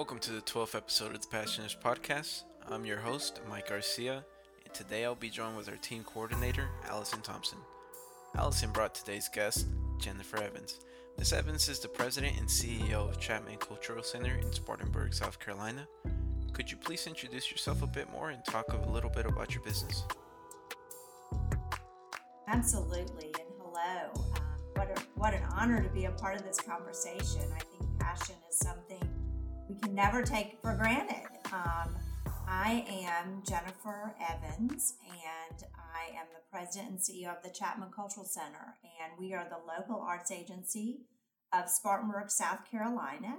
Welcome to the 12th episode of the Passioners Podcast. I'm your host, Mike Garcia, and today I'll be joined with our team coordinator, Allison Thompson. Allison brought today's guest, Jennifer Evans. Ms. Evans is the president and CEO of Chapman Cultural Center in Spartanburg, South Carolina. Could you please introduce yourself a bit more and talk a little bit about your business? Absolutely, and hello. Um, what, a, what an honor to be a part of this conversation. I think passion is something can never take for granted. Um, I am Jennifer Evans, and I am the president and CEO of the Chapman Cultural Center, and we are the local arts agency of Spartanburg, South Carolina.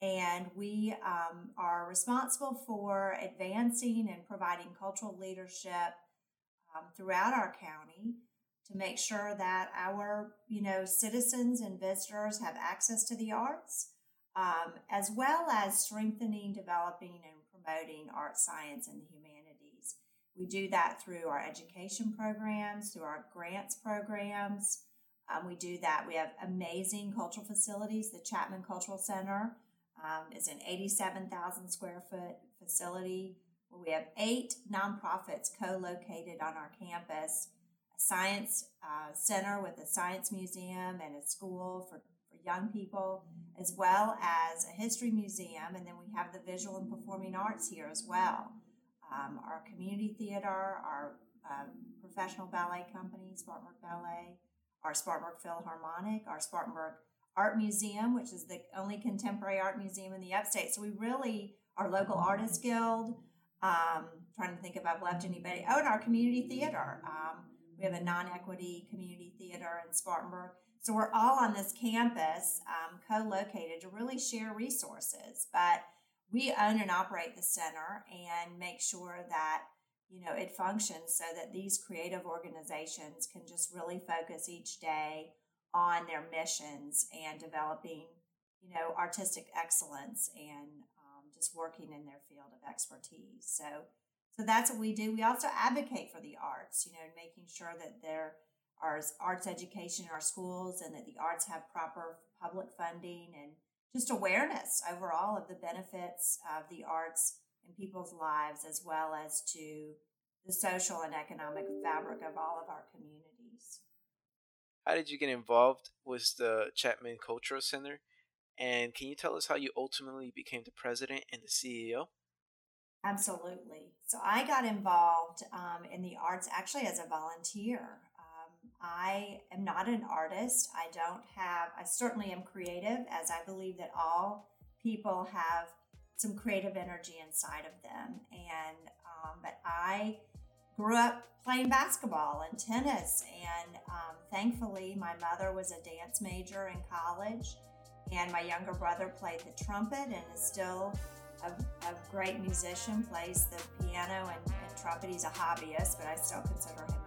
And we um, are responsible for advancing and providing cultural leadership um, throughout our county to make sure that our you know citizens and visitors have access to the arts um, as well as strengthening developing and promoting art science and the humanities. We do that through our education programs through our grants programs. Um, we do that we have amazing cultural facilities. The chapman cultural center um, is an 87000 square foot facility where we have eight nonprofits co-located on our campus. A science uh, center with a science museum and a school for young people, as well as a history museum. And then we have the visual and performing arts here as well. Um, our community theater, our uh, professional ballet company, Spartanburg Ballet, our Spartanburg Philharmonic, our Spartanburg Art Museum, which is the only contemporary art museum in the upstate. So we really, our local artists guild, um, trying to think if I've left anybody. Oh, and our community theater. Um, we have a non equity community theater in Spartanburg. So we're all on this campus, um, co located to really share resources. But we own and operate the center and make sure that you know it functions so that these creative organizations can just really focus each day on their missions and developing you know artistic excellence and um, just working in their field of expertise so so that's what we do. We also advocate for the arts, you know, making sure that there are arts education in our schools and that the arts have proper public funding and just awareness overall of the benefits of the arts in people's lives as well as to the social and economic fabric of all of our communities. How did you get involved with the Chapman Cultural Center? And can you tell us how you ultimately became the president and the CEO? Absolutely. So I got involved um, in the arts actually as a volunteer. I am not an artist. I don't have, I certainly am creative, as I believe that all people have some creative energy inside of them. And, um, but I grew up playing basketball and tennis. And um, thankfully, my mother was a dance major in college. And my younger brother played the trumpet and is still a, a great musician, plays the piano and, and trumpet. He's a hobbyist, but I still consider him.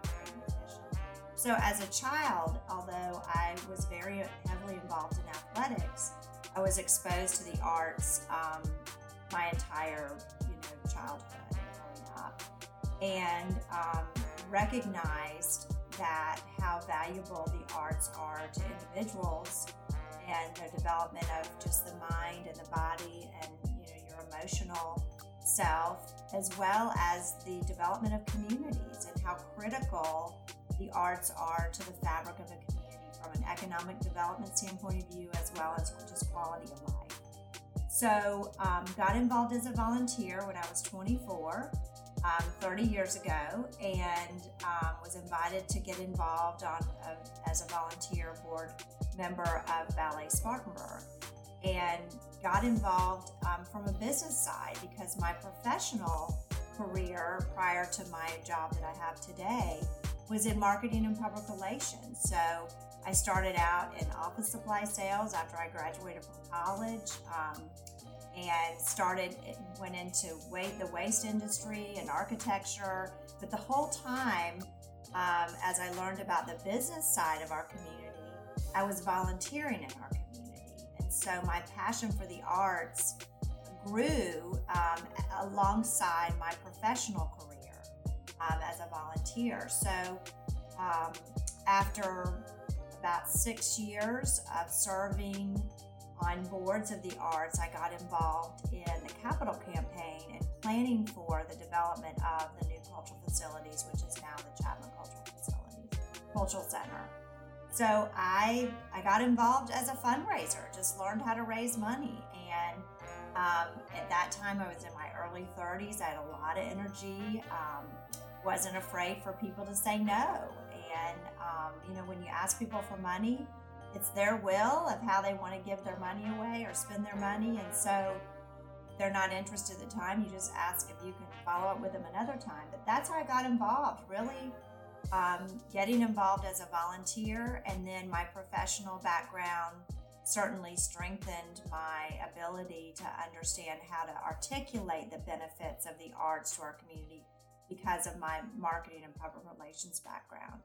So as a child, although I was very heavily involved in athletics, I was exposed to the arts um, my entire you know childhood and growing up, and um, recognized that how valuable the arts are to individuals and their development of just the mind and the body and you know your emotional self, as well as the development of communities and how critical the arts are to the fabric of a community from an economic development standpoint of view, as well as just quality of life. So, um, got involved as a volunteer when I was 24. Um, 30 years ago and um, was invited to get involved on a, as a volunteer board member of Ballet Spartanburg and got involved um, from a business side because my professional career prior to my job that I have today was in marketing and public relations. So I started out in office supply sales after I graduated from college. Um, and started went into the waste industry and architecture but the whole time um, as i learned about the business side of our community i was volunteering in our community and so my passion for the arts grew um, alongside my professional career um, as a volunteer. So um, after about six years of serving on boards of the arts, I got involved in the capital campaign and planning for the development of the new cultural facilities, which is now the Chapman Cultural Facilities Cultural Center. So I I got involved as a fundraiser, just learned how to raise money, and um, at that time I was in my early 30s. I had a lot of energy. Um, wasn't afraid for people to say no, and um, you know when you ask people for money it's their will of how they want to give their money away or spend their money. And so they're not interested at the time, you just ask if you can follow up with them another time. But that's how I got involved, really um, getting involved as a volunteer. And then my professional background certainly strengthened my ability to understand how to articulate the benefits of the arts to our community because of my marketing and public relations background.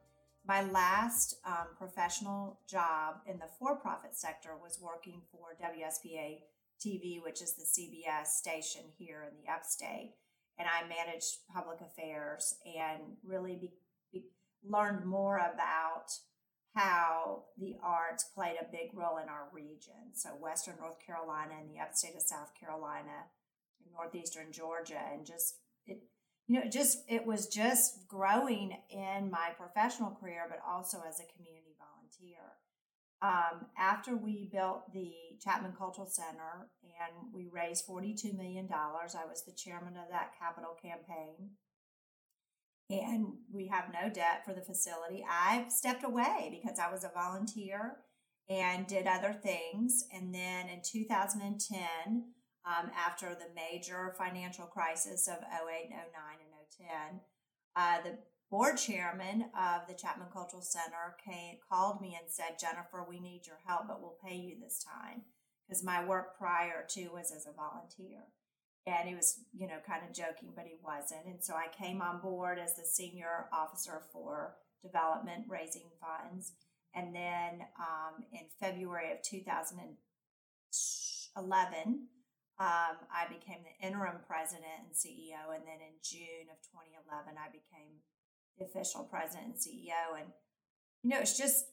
My last um, professional job in the for profit sector was working for WSPA TV, which is the CBS station here in the upstate. And I managed public affairs and really be, be, learned more about how the arts played a big role in our region. So, Western North Carolina and the upstate of South Carolina, and Northeastern Georgia, and just it you know, just it was just growing in my professional career, but also as a community volunteer. Um, after we built the Chapman Cultural Center and we raised $42 million, I was the chairman of that capital campaign. And we have no debt for the facility. I stepped away because I was a volunteer and did other things. And then in 2010, um, after the major financial crisis of 08, 09, and 010. Uh, the board chairman of the Chapman Cultural Center came, called me and said, Jennifer, we need your help, but we'll pay you this time. Because my work prior to was as a volunteer. And he was, you know, kind of joking, but he wasn't. And so I came on board as the senior officer for development, raising funds. And then um, in February of 2011, um, I became the interim president and CEO, and then in June of 2011, I became the official president and CEO. And you know, it's just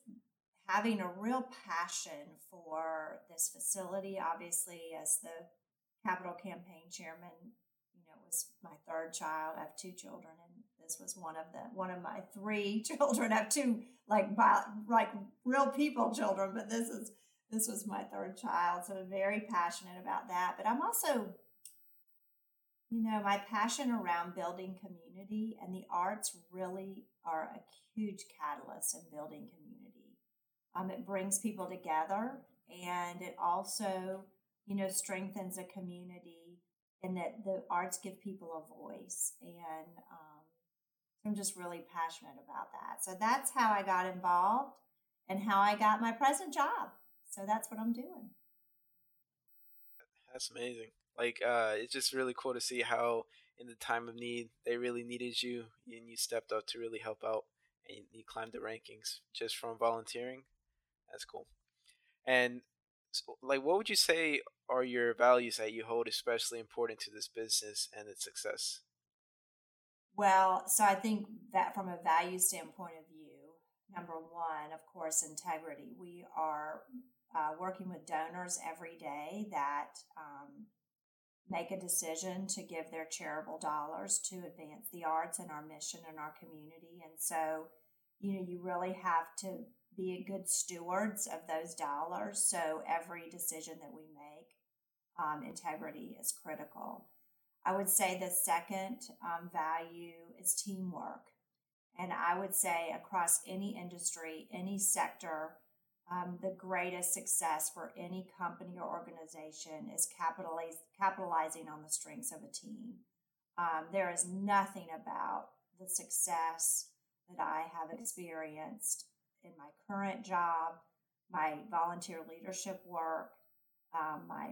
having a real passion for this facility. Obviously, as the capital campaign chairman, you know, it was my third child. I have two children, and this was one of the one of my three children. I have two like like real people children, but this is this was my third child, so very passionate about that. But I'm also, you know, my passion around building community and the arts really are a huge catalyst in building community. Um, it brings people together and it also, you know, strengthens a community and that the arts give people a voice. And um, I'm just really passionate about that. So that's how I got involved and how I got my present job. So that's what I'm doing. That's amazing. Like, uh, it's just really cool to see how, in the time of need, they really needed you, and you stepped up to really help out, and you climbed the rankings just from volunteering. That's cool. And like, what would you say are your values that you hold especially important to this business and its success? Well, so I think that from a value standpoint of view, number one, of course, integrity. We are uh, working with donors every day that um, make a decision to give their charitable dollars to advance the arts and our mission in our community. And so, you know, you really have to be good stewards of those dollars. So every decision that we make, um, integrity is critical. I would say the second um, value is teamwork. And I would say across any industry, any sector, um, the greatest success for any company or organization is capitalize, capitalizing on the strengths of a team. Um, there is nothing about the success that I have experienced in my current job, my volunteer leadership work, um, my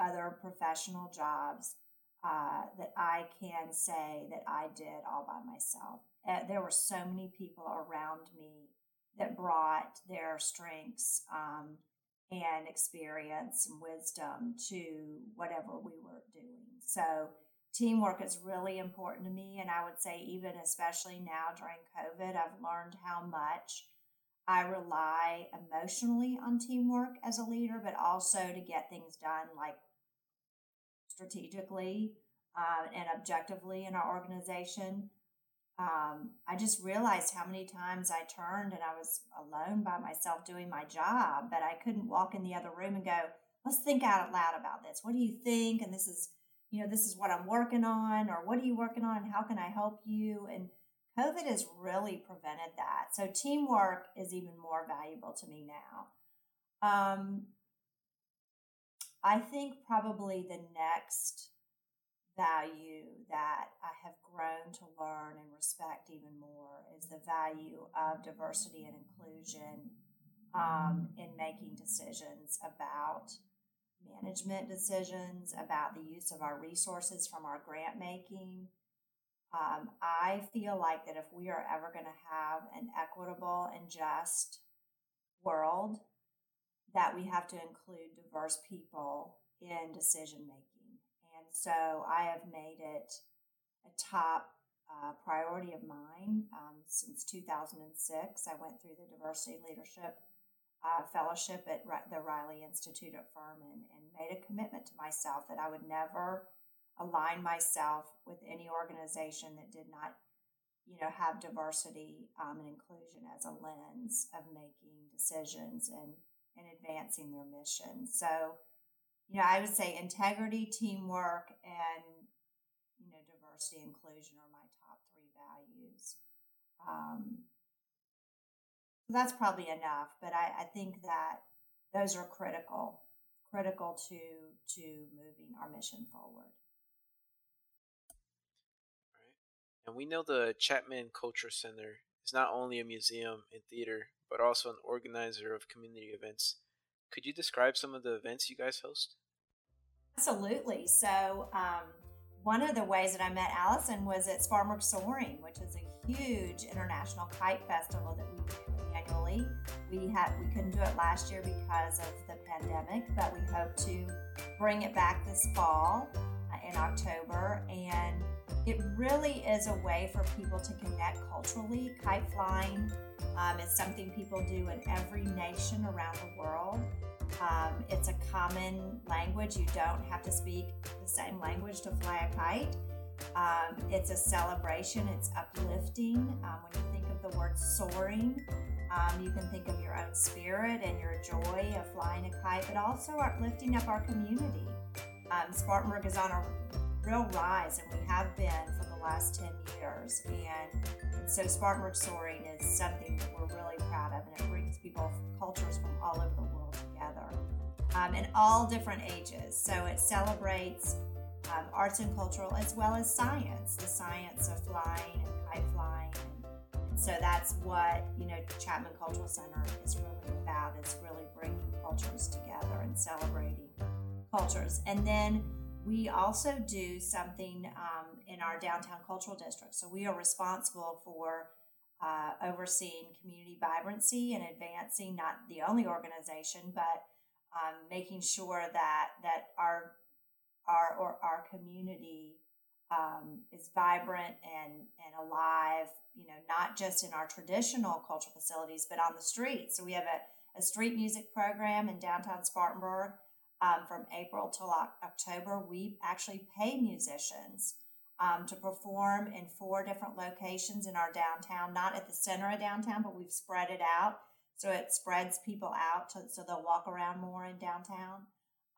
other professional jobs uh, that I can say that I did all by myself. Uh, there were so many people around me that brought their strengths um, and experience and wisdom to whatever we were doing. So, teamwork is really important to me. And I would say, even especially now during COVID, I've learned how much I rely emotionally on teamwork as a leader, but also to get things done like strategically uh, and objectively in our organization. Um, I just realized how many times I turned and I was alone by myself doing my job, but I couldn't walk in the other room and go, let's think out loud about this. What do you think? And this is, you know, this is what I'm working on, or what are you working on? How can I help you? And COVID has really prevented that. So teamwork is even more valuable to me now. Um, I think probably the next value that I have grown to learn and respect even more is the value of diversity and inclusion um, in making decisions about management decisions, about the use of our resources from our grant making. Um, I feel like that if we are ever going to have an equitable and just world, that we have to include diverse people in decision making. So I have made it a top uh, priority of mine um, since 2006. I went through the diversity leadership uh, fellowship at the Riley Institute at Furman and made a commitment to myself that I would never align myself with any organization that did not, you know, have diversity um, and inclusion as a lens of making decisions and, and advancing their mission. So, you know, I would say integrity, teamwork, and, you know, diversity, inclusion are my top three values. Um, that's probably enough, but I, I think that those are critical, critical to to moving our mission forward. And we know the Chapman Culture Center is not only a museum and theater, but also an organizer of community events. Could you describe some of the events you guys host? Absolutely. So, um, one of the ways that I met Allison was at Spartanburg Soaring, which is a huge international kite festival that we do annually. We had we couldn't do it last year because of the pandemic, but we hope to bring it back this fall uh, in October and it really is a way for people to connect culturally. Kite flying um, is something people do in every nation around the world. Um, it's a common language. You don't have to speak the same language to fly a kite. Um, it's a celebration, it's uplifting. Um, when you think of the word soaring, um, you can think of your own spirit and your joy of flying a kite, but also lifting up our community. Um, Spartanburg is on a real rise, and we have been for the last 10 years. And, and so, Spartanburg Soaring is something that we're really proud of, and it brings people, cultures from all over the world together um, in all different ages. So, it celebrates um, arts and cultural as well as science the science of flying and kite flying so that's what you know Chapman Cultural Center is really about. It's really bringing cultures together and celebrating cultures. And then we also do something um, in our downtown cultural district. So we are responsible for uh, overseeing community vibrancy and advancing not the only organization, but um, making sure that that our our or our community um, is vibrant and and alive. You know, not just in our traditional cultural facilities, but on the streets. So we have a, a street music program in downtown Spartanburg um, from April till October. We actually pay musicians um, to perform in four different locations in our downtown, not at the center of downtown, but we've spread it out. So it spreads people out to, so they'll walk around more in downtown.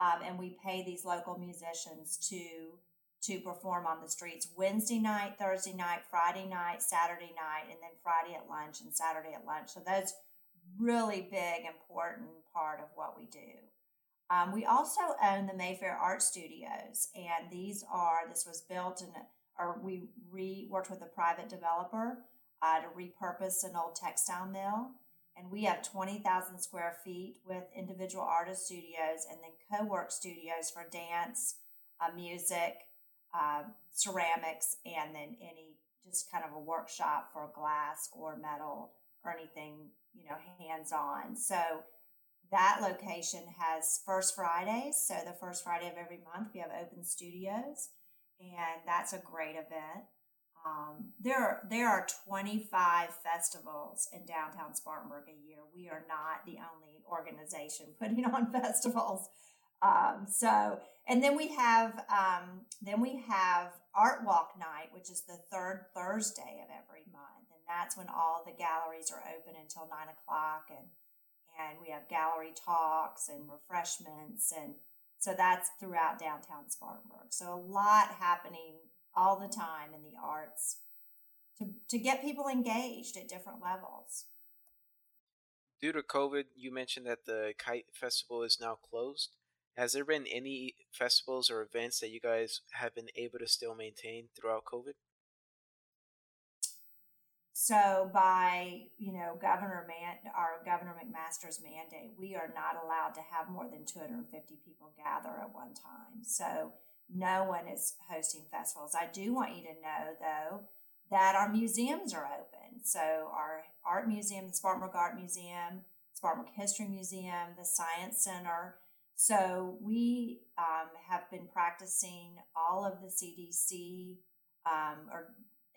Um, and we pay these local musicians to to perform on the streets Wednesday night, Thursday night, Friday night, Saturday night, and then Friday at lunch and Saturday at lunch. So that's really big, important part of what we do. Um, we also own the Mayfair Art Studios, and these are this was built and or we re worked with a private developer uh, to repurpose an old textile mill, and we have twenty thousand square feet with individual artist studios and then co-work studios for dance, uh, music, uh, ceramics, and then any just kind of a workshop for glass or metal or anything, you know, hands on. So that location has First Fridays. So the first Friday of every month, we have open studios, and that's a great event. Um, there are there are 25 festivals in downtown Spartanburg a year. We are not the only organization putting on festivals. Um, so, and then we have um, then we have Art Walk Night, which is the third Thursday of every month, and that's when all the galleries are open until nine o'clock, and and we have gallery talks and refreshments, and so that's throughout downtown Spartanburg. So a lot happening all the time in the arts to to get people engaged at different levels. Due to COVID, you mentioned that the Kite Festival is now closed. Has there been any festivals or events that you guys have been able to still maintain throughout COVID? So by, you know, Governor Man our Governor McMaster's mandate, we are not allowed to have more than 250 people gather at one time. So no one is hosting festivals. I do want you to know though that our museums are open. So our art museum, the Spartanburg Art Museum, Spartanburg History Museum, the Science Center, so we um, have been practicing all of the CDC um, or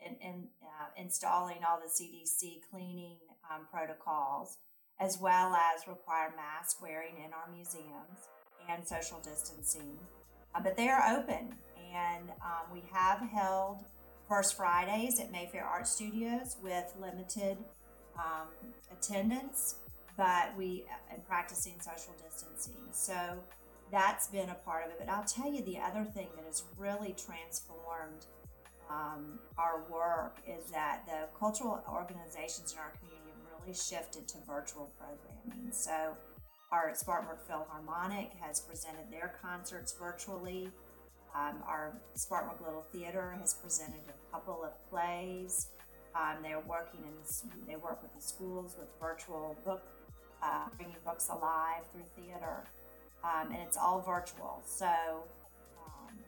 in, uh, installing all the CDC cleaning um, protocols, as well as require mask wearing in our museums and social distancing. Uh, but they are open, and um, we have held First Fridays at Mayfair Art Studios with limited um, attendance but we and practicing social distancing. So that's been a part of it. But I'll tell you the other thing that has really transformed um, our work is that the cultural organizations in our community have really shifted to virtual programming. So our Spartanburg Philharmonic has presented their concerts virtually. Um, our Spartanburg Little Theater has presented a couple of plays. Um, they're working in they work with the schools with virtual book uh, bringing books alive through theater, um, and it's all virtual. So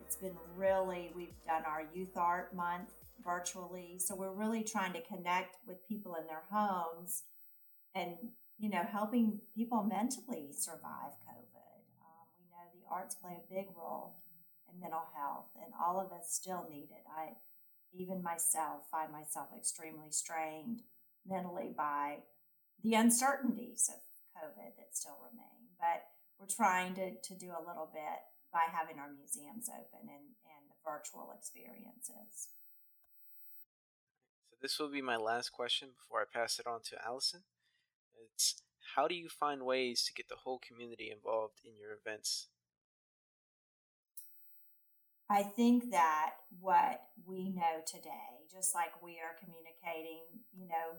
it's been really, we've done our Youth Art Month virtually. So we're really trying to connect with people in their homes and, you know, helping people mentally survive COVID. Um, we know the arts play a big role in mental health, and all of us still need it. I, even myself, find myself extremely strained mentally by the uncertainties of COVID that still remain. But we're trying to, to do a little bit by having our museums open and, and the virtual experiences. So this will be my last question before I pass it on to Allison. It's how do you find ways to get the whole community involved in your events? I think that what we know today, just like we are communicating, you know,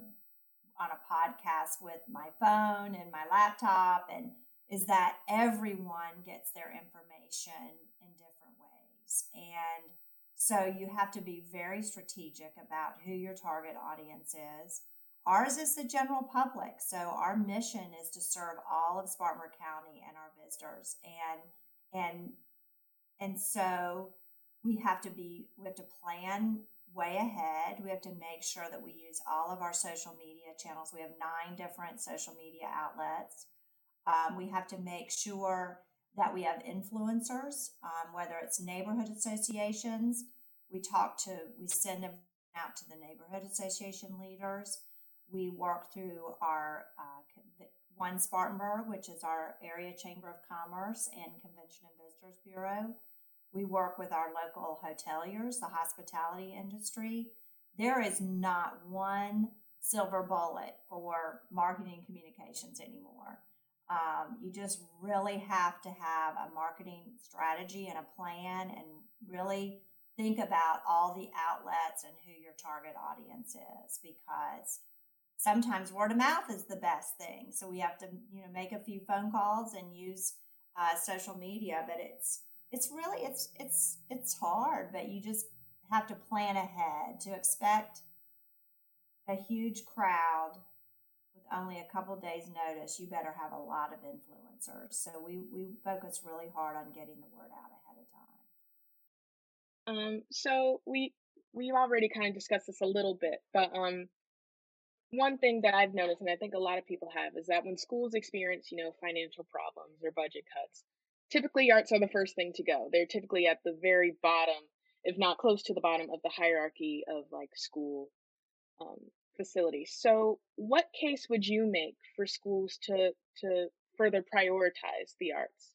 on a podcast with my phone and my laptop and is that everyone gets their information in different ways and so you have to be very strategic about who your target audience is ours is the general public so our mission is to serve all of spartanburg county and our visitors and and and so we have to be we have to plan way ahead. We have to make sure that we use all of our social media channels. We have nine different social media outlets. Um, we have to make sure that we have influencers, um, whether it's neighborhood associations. We talk to, we send them out to the neighborhood association leaders. We work through our uh, One Spartanburg, which is our area chamber of commerce and convention and visitors bureau. We work with our local hoteliers, the hospitality industry. There is not one silver bullet for marketing communications anymore. Um, you just really have to have a marketing strategy and a plan and really think about all the outlets and who your target audience is because sometimes word of mouth is the best thing. So we have to, you know, make a few phone calls and use uh, social media, but it's it's really it's it's it's hard, but you just have to plan ahead to expect a huge crowd only a couple days notice you better have a lot of influencers so we we focus really hard on getting the word out ahead of time um so we we've already kind of discussed this a little bit but um one thing that I've noticed, and I think a lot of people have, is that when schools experience, you know, financial problems or budget cuts, typically arts are the first thing to go. They're typically at the very bottom if not close to the bottom of the hierarchy of like school um, facilities. So, what case would you make for schools to to further prioritize the arts?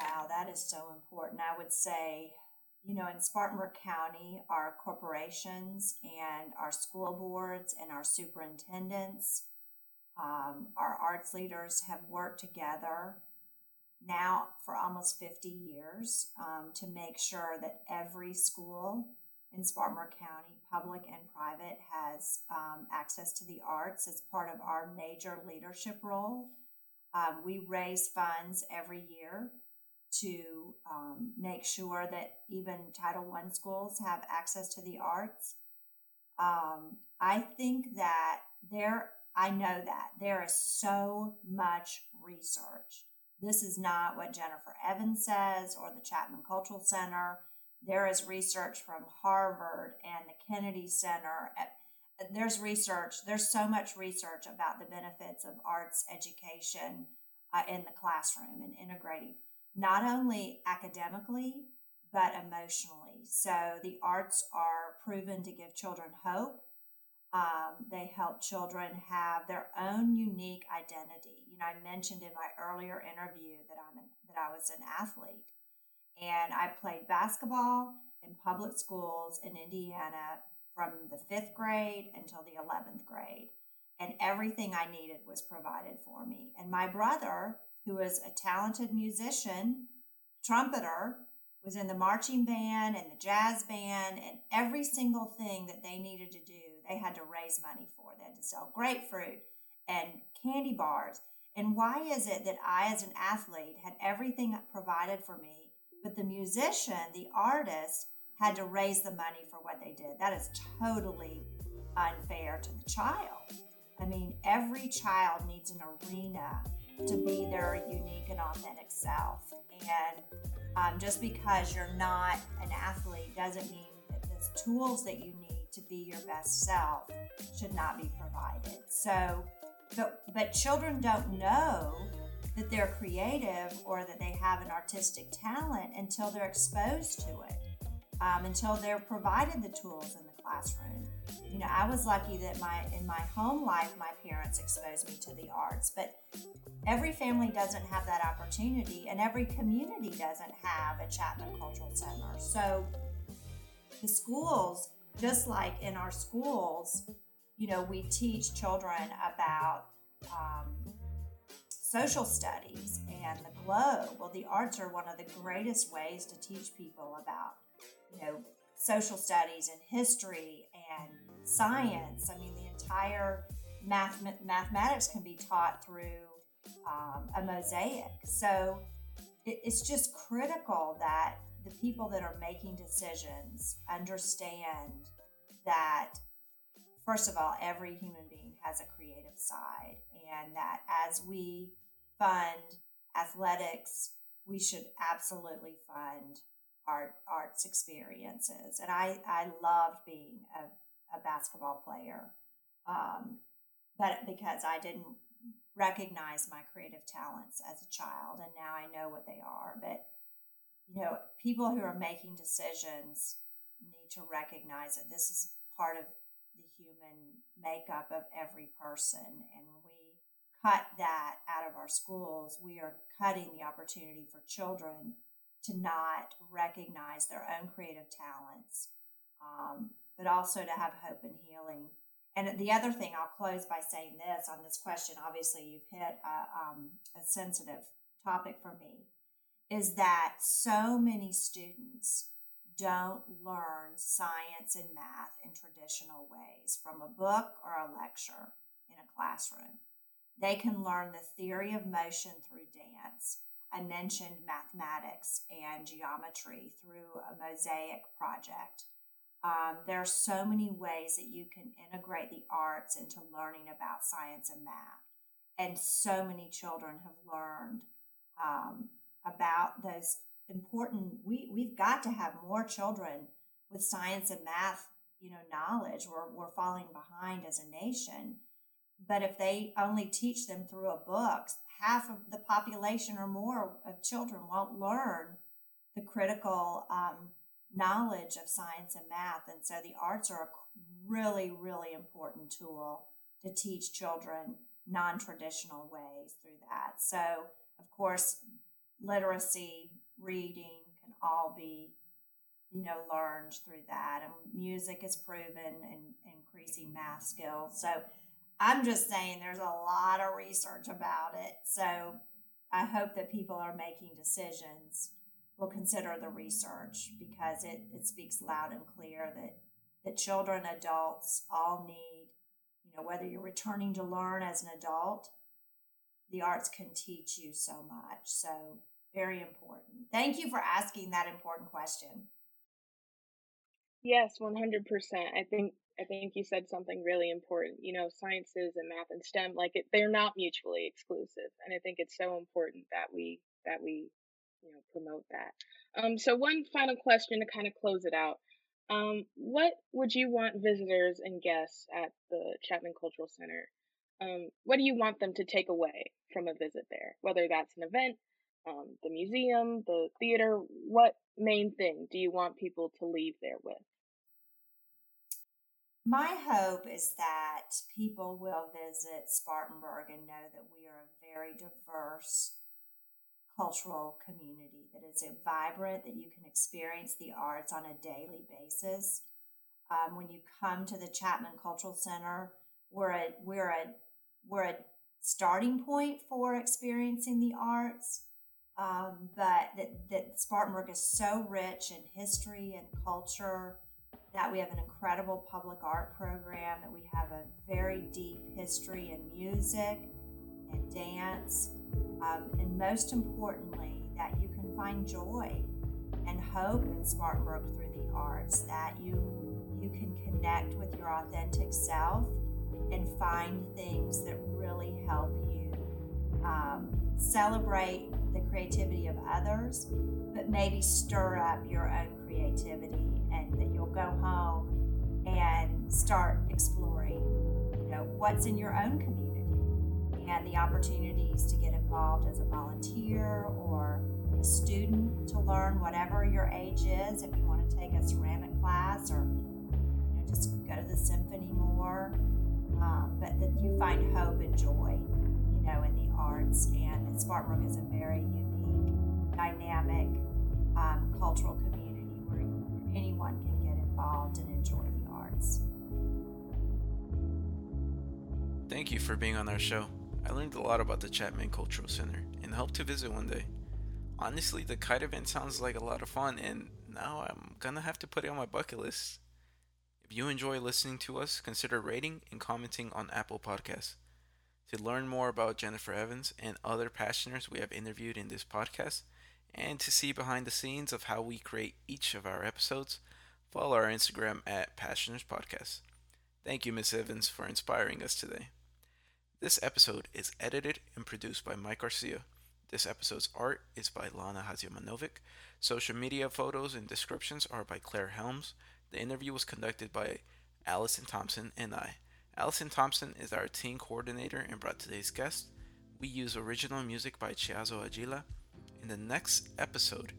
Wow, that is so important. I would say, you know, in Spartanburg County, our corporations and our school boards and our superintendents, um, our arts leaders have worked together now for almost 50 years um, to make sure that every school in Spartanburg County, public and private, has um, access to the arts as part of our major leadership role. Um, we raise funds every year to um, make sure that even Title I schools have access to the arts. Um, I think that there, I know that there is so much research. This is not what Jennifer Evans says or the Chapman Cultural Center there is research from Harvard and the Kennedy Center. There's research, there's so much research about the benefits of arts education uh, in the classroom and integrating not only academically, but emotionally. So the arts are proven to give children hope. Um, they help children have their own unique identity. You know, I mentioned in my earlier interview that I'm an, that I was an athlete, and I played basketball in public schools in Indiana from the fifth grade until the 11th grade. And everything I needed was provided for me. And my brother, who is a talented musician, trumpeter, was in the marching band and the jazz band, and every single thing that they needed to do, they had to raise money for. They had to sell grapefruit and candy bars. And why is it that I, as an athlete, had everything provided for me, but the musician, the artist, had to raise the money for what they did. That is totally unfair to the child. I mean, every child needs an arena to be their unique and authentic self. And um, just because you're not an athlete doesn't mean that the tools that you need to be your best self should not be provided. So, but, but children don't know that they're creative or that they have an artistic talent until they're exposed to it, um, until they're provided the tools in the classroom. You know, I was lucky that my in my home life, my parents exposed me to the arts, but every family doesn't have that opportunity, and every community doesn't have a Chapman Cultural Center. So the schools, just like in our schools, you know, we teach children about um, social studies and the globe. Well, the arts are one of the greatest ways to teach people about, you know, social studies and history and science. I mean, the entire math- mathematics can be taught through um, a mosaic. So it, it's just critical that the people that are making decisions understand that, first of all, every human being has a creative side and that as we fund athletics, we should absolutely fund art arts experiences. And I, I loved being a, a basketball player, um, but because I didn't recognize my creative talents as a child, and now I know what they are. But you know, people who are making decisions need to recognize that this is part of the human makeup of every person, and we cut that out of our schools, we are cutting the opportunity for children to not recognize their own creative talents, um, but also to have hope and healing. And the other thing, I'll close by saying this on this question. Obviously, you've hit a, um, a sensitive topic for me, is that so many students don't learn science and math in traditional ways from a book or a lecture in a classroom. They can learn the theory of motion through dance. I mentioned mathematics and geometry through a mosaic project. Um, there are so many ways that you can integrate the arts into learning about science and math. And so many children have learned um, about those important, we, we've got to have more children with science and math, you know, knowledge. We're, we're falling behind as a nation. But if they only teach them through a book, half of the population or more of children won't learn the critical um, knowledge of science and math. And so the arts are a really, really important tool to teach children non traditional ways through that. So, of course, literacy, reading can all be you know learned through that and music is proven in increasing math skills so i'm just saying there's a lot of research about it so i hope that people are making decisions. Will consider the research because it, it speaks loud and clear that that children adults all need you know whether you're returning to learn as an adult the arts can teach you so much. So very important. Thank you for asking that important question. Yes, 100%. I think I think you said something really important. You know, sciences and math and STEM like it they're not mutually exclusive and I think it's so important that we that we you know promote that. Um so one final question to kind of close it out. Um what would you want visitors and guests at the Chapman Cultural Center um what do you want them to take away from a visit there? Whether that's an event, um, the museum, the theater, what main thing do you want people to leave there with? My hope is that people will visit Spartanburg and know that we are a very diverse cultural community, that it's vibrant, that you can experience the arts on a daily basis. Um, when you come to the Chapman Cultural Center, we're a, we're a, we're a starting point for experiencing the arts. Um, but that, that Spartanburg is so rich in history and culture that we have an incredible public art program, that we have a very deep history in music and dance, um, and most importantly, that you can find joy and hope in Spartanburg through the arts, that you you can connect with your authentic self and find things that really help you um, celebrate the creativity of others, but maybe stir up your own creativity and that you'll go home and start exploring, you know, what's in your own community and the opportunities to get involved as a volunteer or a student to learn whatever your age is. If you want to take a ceramic class or you know, just go to the symphony more, um, but that you find hope and joy, you know, in the arts. And Spartanburg is a very unique, dynamic um, cultural community where, anyone can get involved and enjoy the arts. Thank you for being on our show. I learned a lot about the Chapman Cultural Center and hope to visit one day. Honestly, the kite event sounds like a lot of fun, and now I'm gonna have to put it on my bucket list. If you enjoy listening to us, consider rating and commenting on Apple Podcasts. To learn more about Jennifer Evans and other passioners we have interviewed in this podcast, and to see behind the scenes of how we create each of our episodes, follow our Instagram at Passioners Podcast. Thank you, Miss Evans, for inspiring us today. This episode is edited and produced by Mike Garcia. This episode's art is by Lana Haziamanovic. Social media photos and descriptions are by Claire Helms. The interview was conducted by Allison Thompson and I. Allison Thompson is our team coordinator and brought today's guest. We use original music by Chiazo Agila. In the next episode,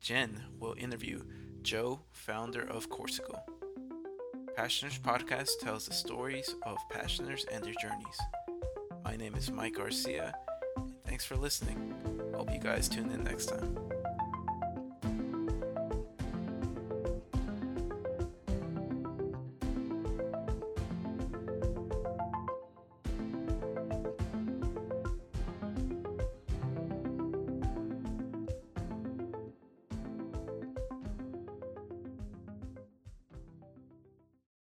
Jen will interview Joe, founder of Corsico. Passioners Podcast tells the stories of passioners and their journeys. My name is Mike Garcia, thanks for listening. Hope you guys tune in next time.